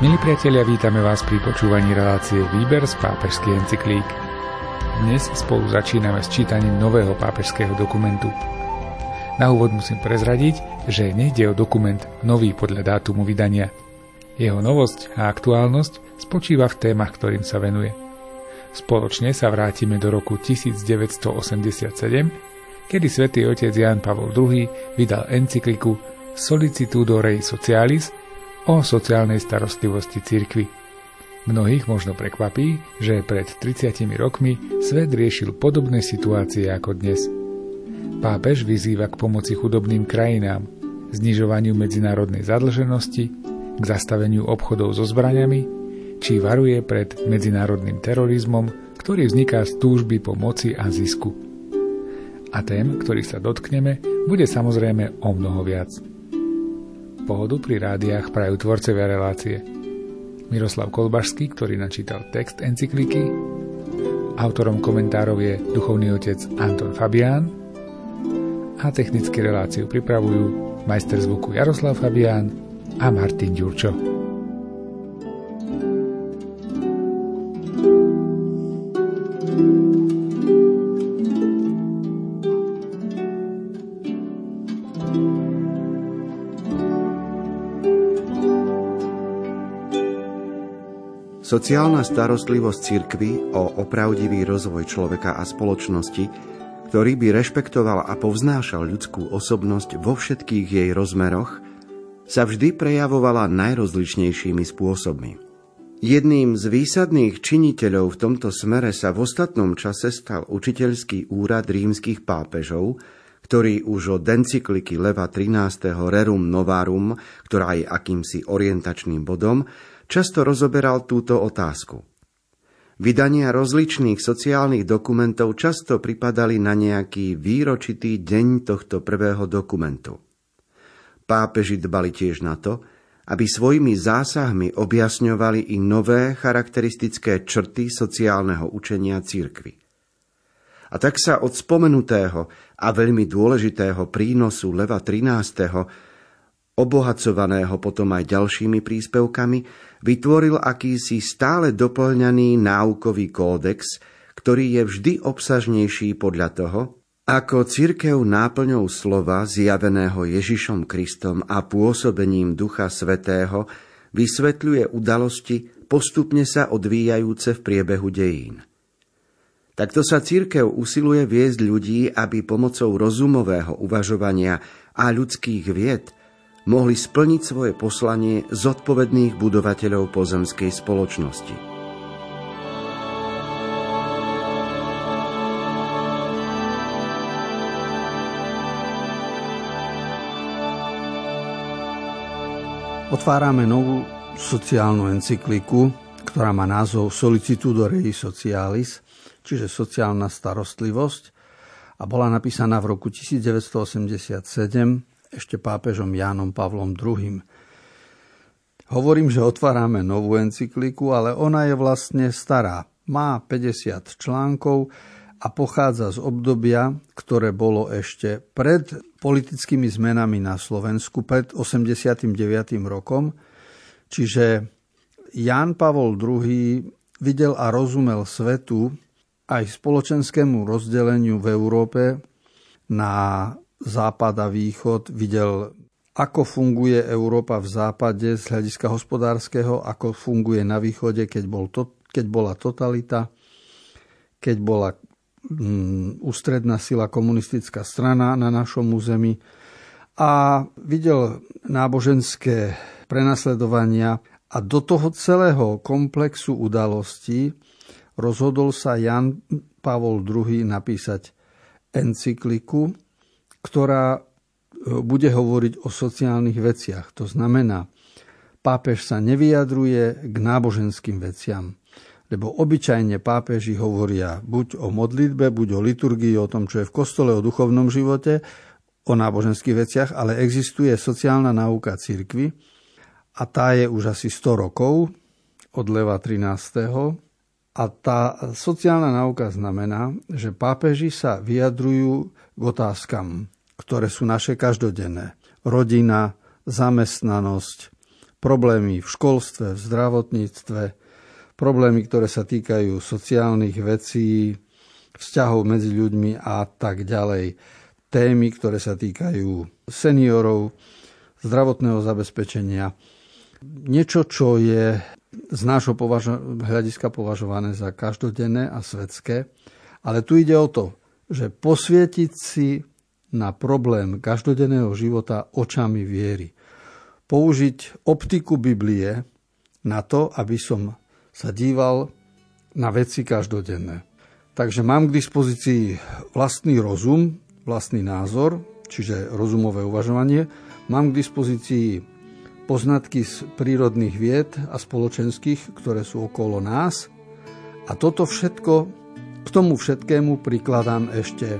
Milí priatelia, vítame vás pri počúvaní relácie Výber z pápežských encyklík. Dnes spolu začíname s čítaním nového pápežského dokumentu. Na úvod musím prezradiť, že nejde o dokument nový podľa dátumu vydania. Jeho novosť a aktuálnosť spočíva v témach, ktorým sa venuje. Spoločne sa vrátime do roku 1987, kedy svätý otec Jan Pavol II vydal encykliku Solicitudo Rei Socialis – o sociálnej starostlivosti cirkvy. Mnohých možno prekvapí, že pred 30 rokmi svet riešil podobné situácie ako dnes. Pápež vyzýva k pomoci chudobným krajinám, znižovaniu medzinárodnej zadlženosti, k zastaveniu obchodov so zbraniami, či varuje pred medzinárodným terorizmom, ktorý vzniká z túžby po moci a zisku. A tém, ktorý sa dotkneme, bude samozrejme o mnoho viac pohodu pri rádiách prajú tvorcevia relácie. Miroslav Kolbašský, ktorý načítal text encykliky, autorom komentárov je duchovný otec Anton Fabián a technicky reláciu pripravujú majster zvuku Jaroslav Fabián a Martin Ďurčo. Sociálna starostlivosť cirkvy o opravdivý rozvoj človeka a spoločnosti, ktorý by rešpektoval a povznášal ľudskú osobnosť vo všetkých jej rozmeroch, sa vždy prejavovala najrozličnejšími spôsobmi. Jedným z výsadných činiteľov v tomto smere sa v ostatnom čase stal učiteľský úrad rímskych pápežov, ktorý už od encykliky Leva 13. Rerum Novarum, ktorá je akýmsi orientačným bodom, často rozoberal túto otázku. Vydania rozličných sociálnych dokumentov často pripadali na nejaký výročitý deň tohto prvého dokumentu. Pápeži dbali tiež na to, aby svojimi zásahmi objasňovali i nové charakteristické črty sociálneho učenia církvy. A tak sa od spomenutého a veľmi dôležitého prínosu Leva 13. obohacovaného potom aj ďalšími príspevkami, vytvoril akýsi stále doplňaný náukový kódex, ktorý je vždy obsažnejší podľa toho, ako cirkev náplňou slova zjaveného Ježišom Kristom a pôsobením Ducha Svetého vysvetľuje udalosti postupne sa odvíjajúce v priebehu dejín. Takto sa církev usiluje viesť ľudí, aby pomocou rozumového uvažovania a ľudských vied – mohli splniť svoje poslanie zodpovedných budovateľov pozemskej spoločnosti. Otvárame novú sociálnu encykliku, ktorá má názov Solicitudo Rei Socialis, čiže sociálna starostlivosť a bola napísaná v roku 1987 ešte pápežom Jánom Pavlom II. Hovorím, že otvárame novú encykliku, ale ona je vlastne stará. Má 50 článkov a pochádza z obdobia, ktoré bolo ešte pred politickými zmenami na Slovensku, pred 89. rokom. Čiže Ján Pavol II videl a rozumel svetu aj spoločenskému rozdeleniu v Európe na západ a východ, videl, ako funguje Európa v západe z hľadiska hospodárskeho, ako funguje na východe, keď, bol to, keď bola totalita, keď bola mm, ústredná sila komunistická strana na našom území a videl náboženské prenasledovania a do toho celého komplexu udalostí rozhodol sa Jan Pavol II napísať encykliku, ktorá e, bude hovoriť o sociálnych veciach. To znamená, pápež sa nevyjadruje k náboženským veciam, lebo obyčajne pápeži hovoria buď o modlitbe, buď o liturgii, o tom, čo je v kostole, o duchovnom živote, o náboženských veciach, ale existuje sociálna náuka cirkvy a tá je už asi 100 rokov od Leva 13. A tá sociálna náuka znamená, že pápeži sa vyjadrujú k otázkam, ktoré sú naše každodenné. Rodina, zamestnanosť, problémy v školstve, v zdravotníctve, problémy, ktoré sa týkajú sociálnych vecí, vzťahov medzi ľuďmi a tak ďalej. Témy, ktoré sa týkajú seniorov, zdravotného zabezpečenia. Niečo, čo je z nášho považo- hľadiska považované za každodenné a svetské. Ale tu ide o to, že posvietiť si na problém každodenného života očami viery. Použiť optiku Biblie na to, aby som sa díval na veci každodenné. Takže mám k dispozícii vlastný rozum, vlastný názor, čiže rozumové uvažovanie. Mám k dispozícii poznatky z prírodných vied a spoločenských, ktoré sú okolo nás. A toto všetko, k tomu všetkému prikladám ešte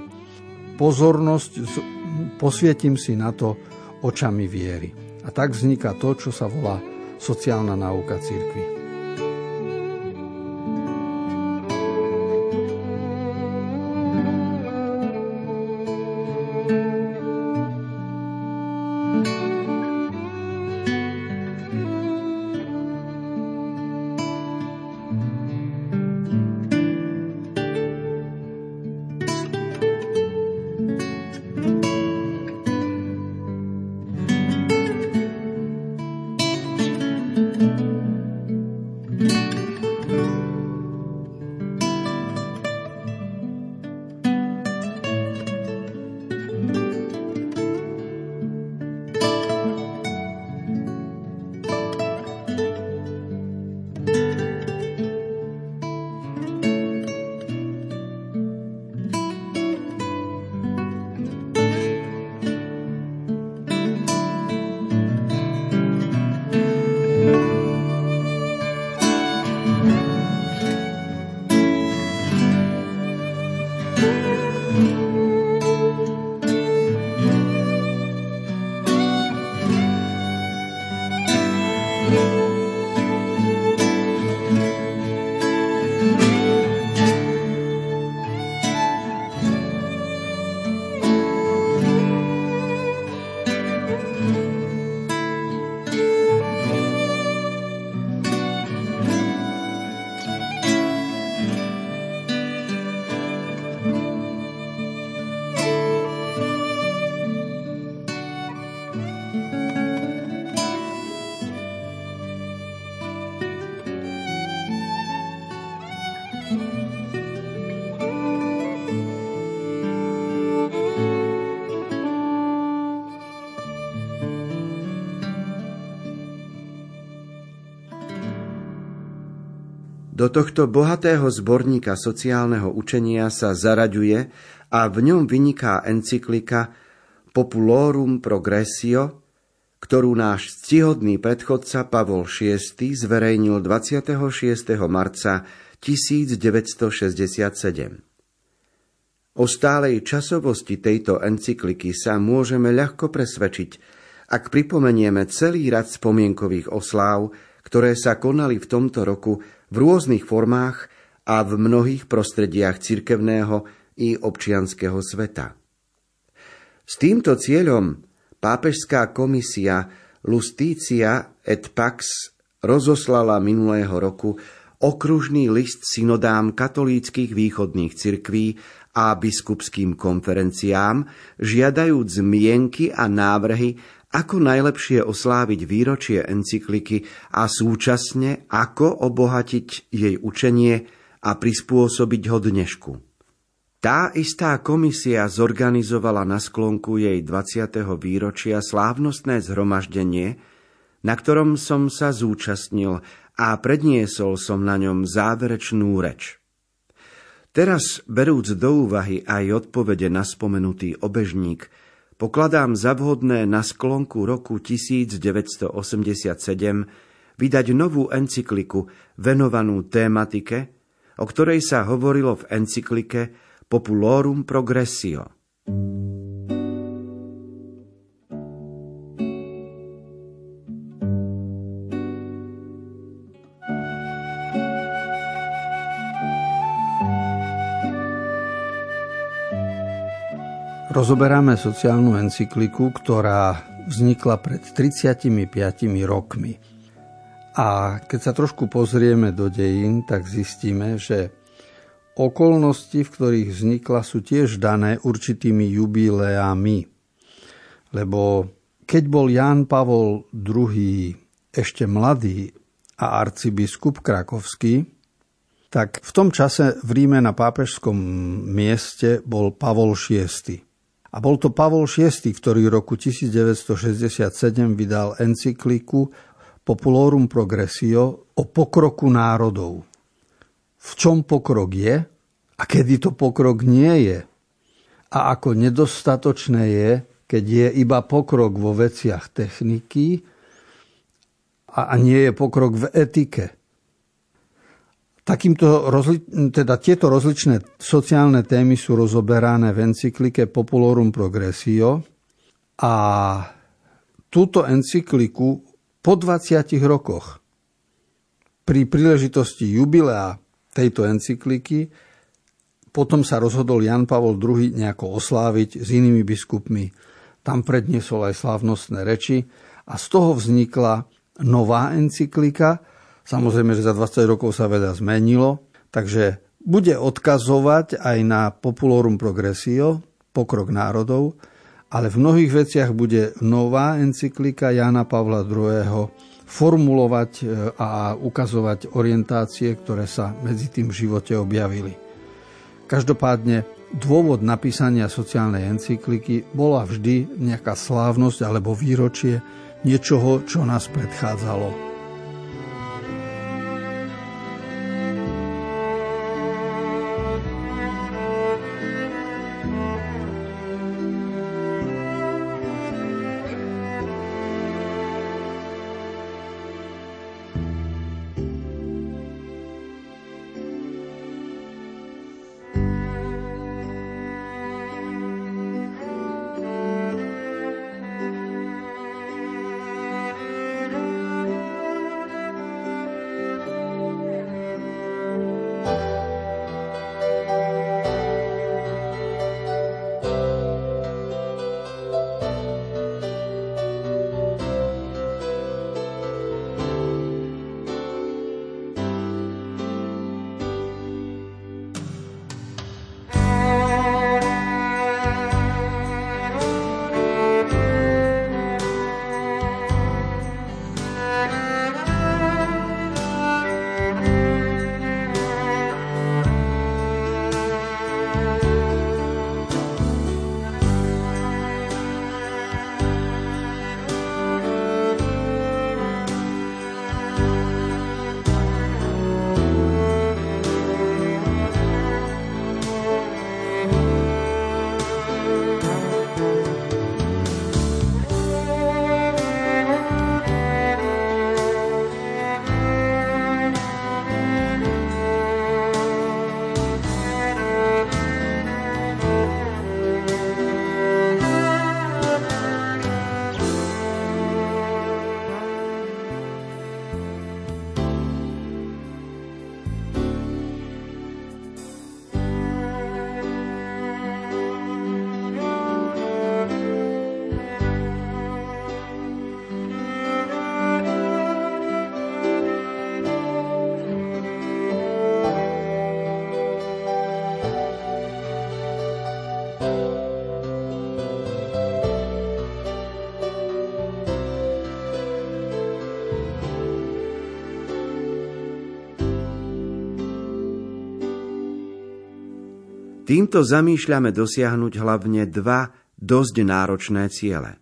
pozornosť, posvietím si na to očami viery. A tak vzniká to, čo sa volá sociálna náuka církvy. Do tohto bohatého zborníka sociálneho učenia sa zaraďuje a v ňom vyniká encyklika Populorum Progressio, ktorú náš ctihodný predchodca Pavol VI zverejnil 26. marca 1967. O stálej časovosti tejto encykliky sa môžeme ľahko presvedčiť, ak pripomenieme celý rad spomienkových osláv, ktoré sa konali v tomto roku v rôznych formách a v mnohých prostrediach cirkevného i občianského sveta. S týmto cieľom pápežská komisia Lusticia et Pax rozoslala minulého roku okružný list synodám katolíckých východných cirkví a biskupským konferenciám, žiadajúc zmienky a návrhy ako najlepšie osláviť výročie encykliky a súčasne ako obohatiť jej učenie a prispôsobiť ho dnešku. Tá istá komisia zorganizovala na sklonku jej 20. výročia slávnostné zhromaždenie, na ktorom som sa zúčastnil a predniesol som na ňom záverečnú reč. Teraz, berúc do úvahy aj odpovede na spomenutý obežník, pokladám za vhodné na sklonku roku 1987 vydať novú encykliku venovanú tématike, o ktorej sa hovorilo v encyklike Populorum Progressio. Rozoberáme sociálnu encykliku, ktorá vznikla pred 35 rokmi. A keď sa trošku pozrieme do dejín, tak zistíme, že okolnosti, v ktorých vznikla, sú tiež dané určitými jubileami. Lebo keď bol Ján Pavol II ešte mladý a arcibiskup krakovský, tak v tom čase v Ríme na pápežskom mieste bol Pavol VI. A bol to Pavol VI, ktorý v roku 1967 vydal encykliku Populorum Progressio o pokroku národov. V čom pokrok je a kedy to pokrok nie je. A ako nedostatočné je, keď je iba pokrok vo veciach techniky a nie je pokrok v etike. Takýmto rozli- teda tieto rozličné sociálne témy sú rozoberané v encyklike Populorum Progressio a túto encykliku po 20 rokoch pri príležitosti jubilea tejto encykliky potom sa rozhodol Jan Pavol II nejako osláviť s inými biskupmi. Tam predniesol aj slávnostné reči a z toho vznikla nová encyklika. Samozrejme, že za 20 rokov sa veda zmenilo, takže bude odkazovať aj na Populorum Progressio, pokrok národov, ale v mnohých veciach bude nová encyklika Jana Pavla II. formulovať e, a ukazovať orientácie, ktoré sa medzi tým v živote objavili. Každopádne dôvod napísania sociálnej encykliky bola vždy nejaká slávnosť alebo výročie niečoho, čo nás predchádzalo. Týmto zamýšľame dosiahnuť hlavne dva dosť náročné ciele.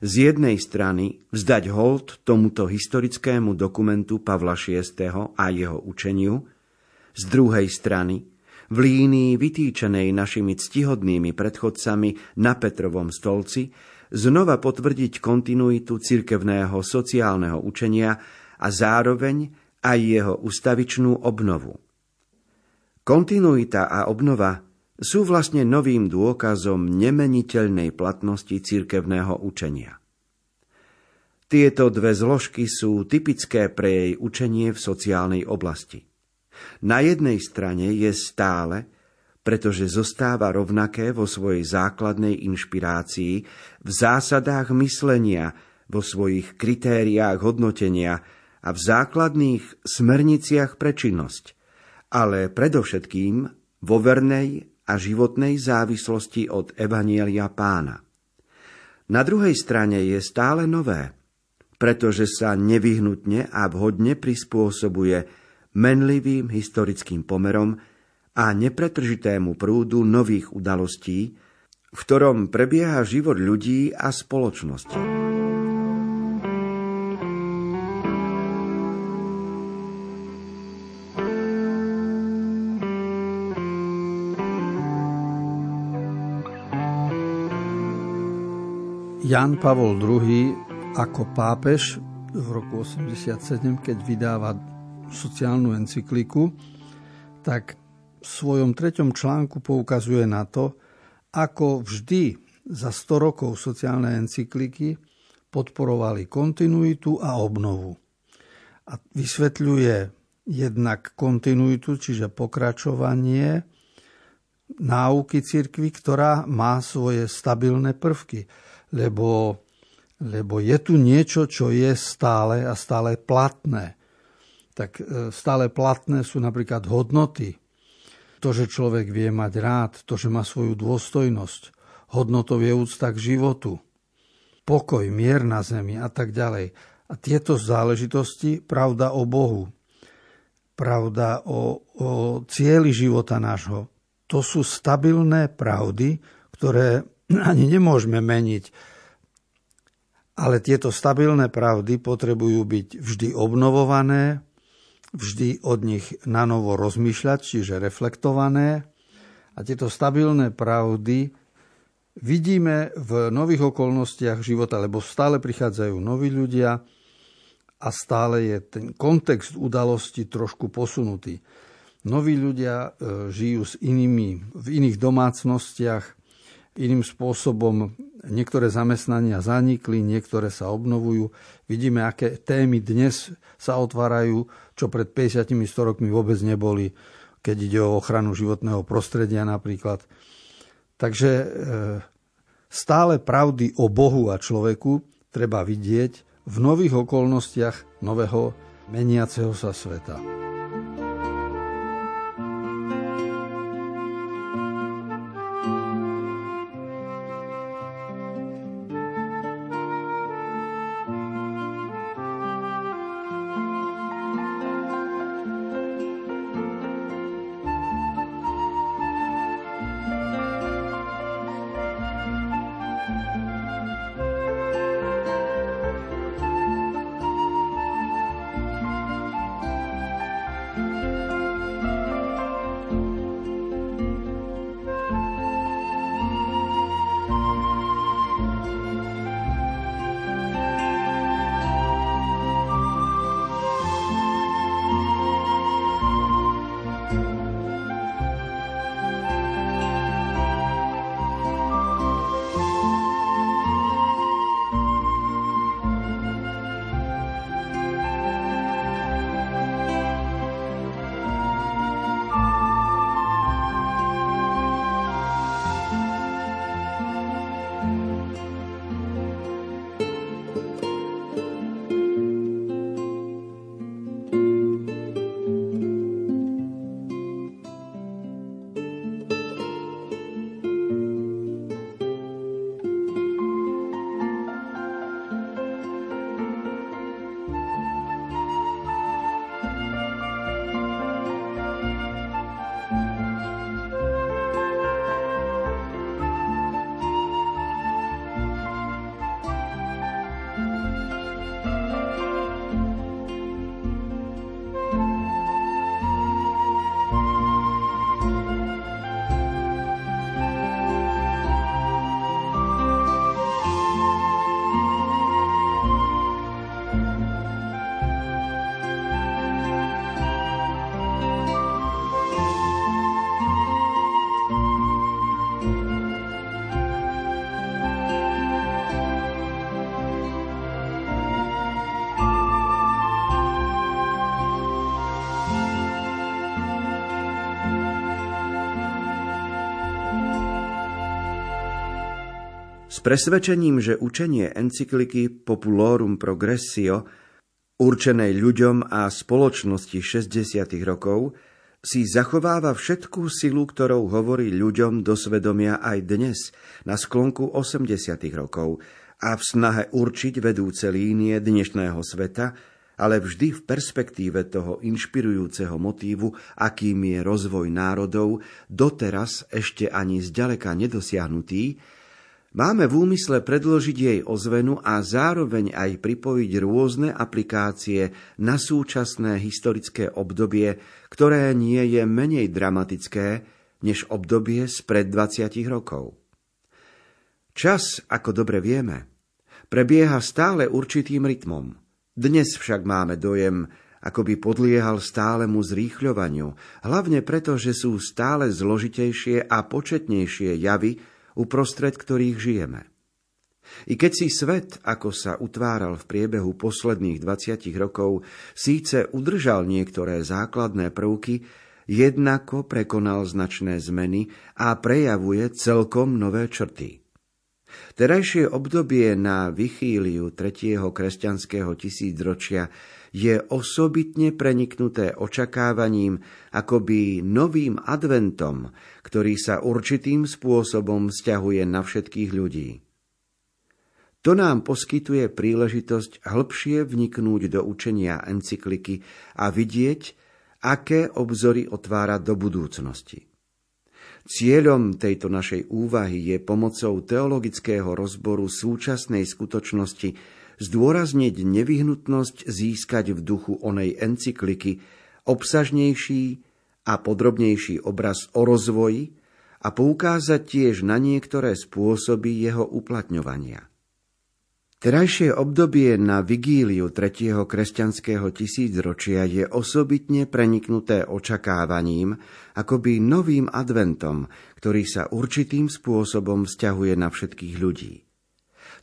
Z jednej strany vzdať hold tomuto historickému dokumentu Pavla VI. a jeho učeniu, z druhej strany v línii vytýčenej našimi ctihodnými predchodcami na Petrovom stolci znova potvrdiť kontinuitu cirkevného sociálneho učenia a zároveň aj jeho ustavičnú obnovu. Kontinuita a obnova sú vlastne novým dôkazom nemeniteľnej platnosti cirkevného učenia. Tieto dve zložky sú typické pre jej učenie v sociálnej oblasti. Na jednej strane je stále, pretože zostáva rovnaké vo svojej základnej inšpirácii, v zásadách myslenia, vo svojich kritériách hodnotenia a v základných smerniciach pre činnosť, ale predovšetkým vo vernej a životnej závislosti od Evanielia pána. Na druhej strane je stále nové, pretože sa nevyhnutne a vhodne prispôsobuje menlivým historickým pomerom a nepretržitému prúdu nových udalostí, v ktorom prebieha život ľudí a spoločnosti. Jan Pavol II ako pápež v roku 87, keď vydáva sociálnu encykliku, tak v svojom treťom článku poukazuje na to, ako vždy za 100 rokov sociálnej encykliky podporovali kontinuitu a obnovu. A vysvetľuje jednak kontinuitu, čiže pokračovanie náuky cirkvy, ktorá má svoje stabilné prvky lebo, lebo je tu niečo, čo je stále a stále platné. Tak e, stále platné sú napríklad hodnoty. To, že človek vie mať rád, to, že má svoju dôstojnosť, hodnotou je úcta k životu, pokoj, mier na zemi a tak ďalej. A tieto záležitosti, pravda o Bohu, pravda o, o cieli života nášho, to sú stabilné pravdy, ktoré ani nemôžeme meniť. Ale tieto stabilné pravdy potrebujú byť vždy obnovované, vždy od nich na novo rozmýšľať, čiže reflektované. A tieto stabilné pravdy vidíme v nových okolnostiach života, lebo stále prichádzajú noví ľudia a stále je ten kontext udalosti trošku posunutý. Noví ľudia e, žijú s inými, v iných domácnostiach, iným spôsobom niektoré zamestnania zanikli, niektoré sa obnovujú. Vidíme, aké témy dnes sa otvárajú, čo pred 50 100 rokmi vôbec neboli, keď ide o ochranu životného prostredia napríklad. Takže e, stále pravdy o Bohu a človeku treba vidieť v nových okolnostiach nového meniaceho sa sveta. Presvedčením, že učenie encykliky Populorum Progressio určenej ľuďom a spoločnosti 60. rokov, si zachováva všetkú silu, ktorou hovorí ľuďom do svedomia aj dnes, na sklonku 80. rokov, a v snahe určiť vedúce línie dnešného sveta, ale vždy v perspektíve toho inšpirujúceho motívu, akým je rozvoj národov, doteraz ešte ani zďaleka nedosiahnutý, Máme v úmysle predložiť jej ozvenu a zároveň aj pripojiť rôzne aplikácie na súčasné historické obdobie, ktoré nie je menej dramatické než obdobie spred 20 rokov. Čas, ako dobre vieme, prebieha stále určitým rytmom. Dnes však máme dojem, ako by podliehal stálemu zrýchľovaniu, hlavne preto, že sú stále zložitejšie a početnejšie javy, uprostred ktorých žijeme. I keď si svet, ako sa utváral v priebehu posledných 20 rokov, síce udržal niektoré základné prvky, jednako prekonal značné zmeny a prejavuje celkom nové črty. Terajšie obdobie na vychýliu tretieho kresťanského tisícročia je osobitne preniknuté očakávaním akoby novým adventom, ktorý sa určitým spôsobom vzťahuje na všetkých ľudí. To nám poskytuje príležitosť hĺbšie vniknúť do učenia encykliky a vidieť, aké obzory otvára do budúcnosti. Cieľom tejto našej úvahy je pomocou teologického rozboru súčasnej skutočnosti zdôrazniť nevyhnutnosť získať v duchu onej encykliky obsažnejší a podrobnejší obraz o rozvoji a poukázať tiež na niektoré spôsoby jeho uplatňovania. Terajšie obdobie na vigíliu tretieho kresťanského tisícročia je osobitne preniknuté očakávaním, akoby novým adventom, ktorý sa určitým spôsobom vzťahuje na všetkých ľudí.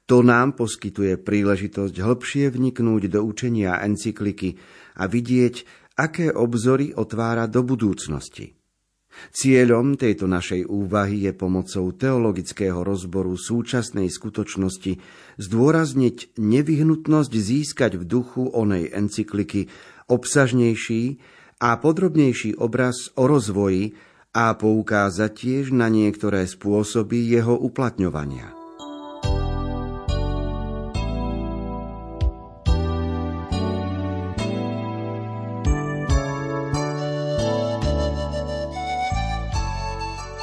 To nám poskytuje príležitosť hĺbšie vniknúť do učenia encykliky a vidieť, aké obzory otvára do budúcnosti. Cieľom tejto našej úvahy je pomocou teologického rozboru súčasnej skutočnosti zdôrazniť nevyhnutnosť získať v duchu onej encykliky obsažnejší a podrobnejší obraz o rozvoji a poukázať tiež na niektoré spôsoby jeho uplatňovania.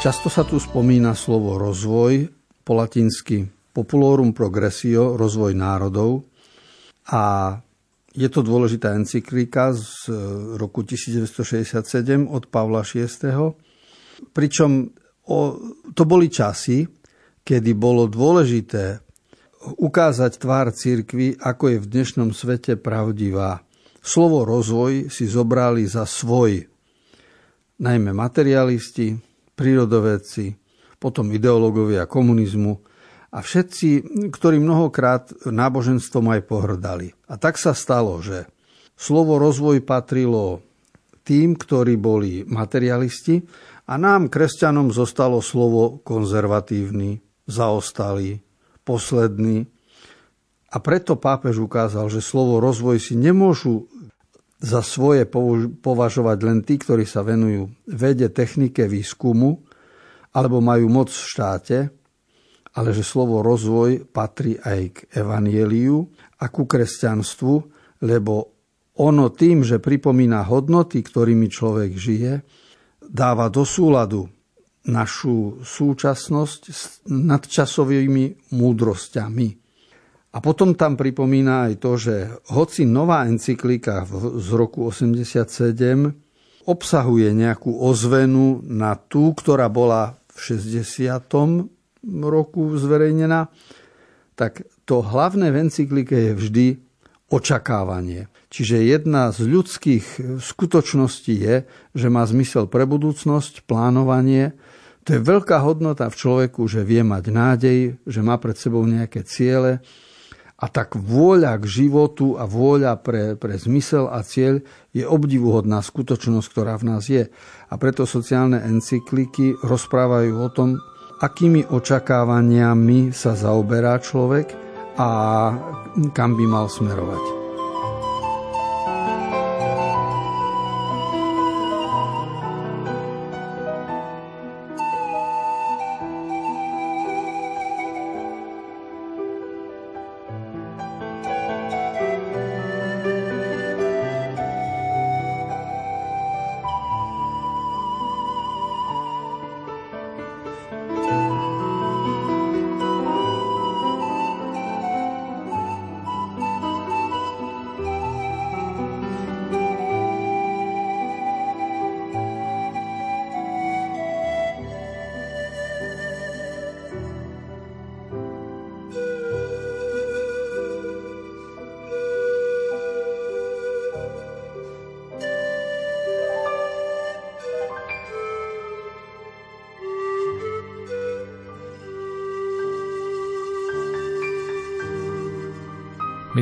Často sa tu spomína slovo rozvoj, po latinsky populorum progressio, rozvoj národov. A je to dôležitá encyklika z roku 1967 od Pavla VI. Pričom o, to boli časy, kedy bolo dôležité ukázať tvár cirkvy, ako je v dnešnom svete pravdivá. Slovo rozvoj si zobrali za svoj, najmä materialisti, prírodovedci, potom ideológovia komunizmu a všetci, ktorí mnohokrát náboženstvom aj pohrdali. A tak sa stalo, že slovo rozvoj patrilo tým, ktorí boli materialisti a nám, kresťanom, zostalo slovo konzervatívny, zaostalý, posledný. A preto pápež ukázal, že slovo rozvoj si nemôžu za svoje považovať len tí, ktorí sa venujú vede, technike, výskumu alebo majú moc v štáte, ale že slovo rozvoj patrí aj k evanieliu a ku kresťanstvu, lebo ono tým, že pripomína hodnoty, ktorými človek žije, dáva do súladu našu súčasnosť s nadčasovými múdrosťami. A potom tam pripomína aj to, že hoci nová encyklika z roku 87 obsahuje nejakú ozvenu na tú, ktorá bola v 60. roku zverejnená, tak to hlavné v encyklike je vždy očakávanie. Čiže jedna z ľudských skutočností je, že má zmysel pre budúcnosť, plánovanie. To je veľká hodnota v človeku, že vie mať nádej, že má pred sebou nejaké ciele, a tak vôľa k životu a vôľa pre, pre zmysel a cieľ je obdivuhodná skutočnosť, ktorá v nás je. A preto sociálne encykliky rozprávajú o tom, akými očakávaniami sa zaoberá človek a kam by mal smerovať.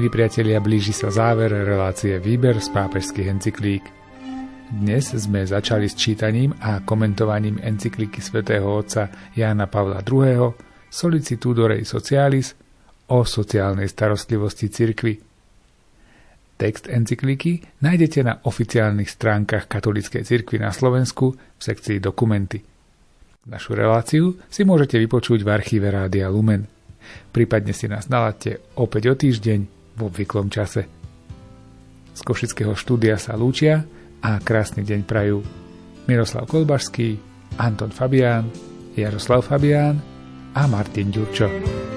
Milí priatelia, blíži sa záver relácie Výber z pápežských encyklík. Dnes sme začali s čítaním a komentovaním encykliky svätého otca Jána Pavla II. Solicitudo Rei Socialis o sociálnej starostlivosti cirkvy. Text encykliky nájdete na oficiálnych stránkach Katolíckej cirkvi na Slovensku v sekcii Dokumenty. Našu reláciu si môžete vypočuť v archíve Rádia Lumen. Prípadne si nás naladte opäť o týždeň v obvyklom čase. Z Košického štúdia sa lúčia a krásny deň prajú Miroslav Kolbašský, Anton Fabián, Jaroslav Fabián a Martin Ďurčo.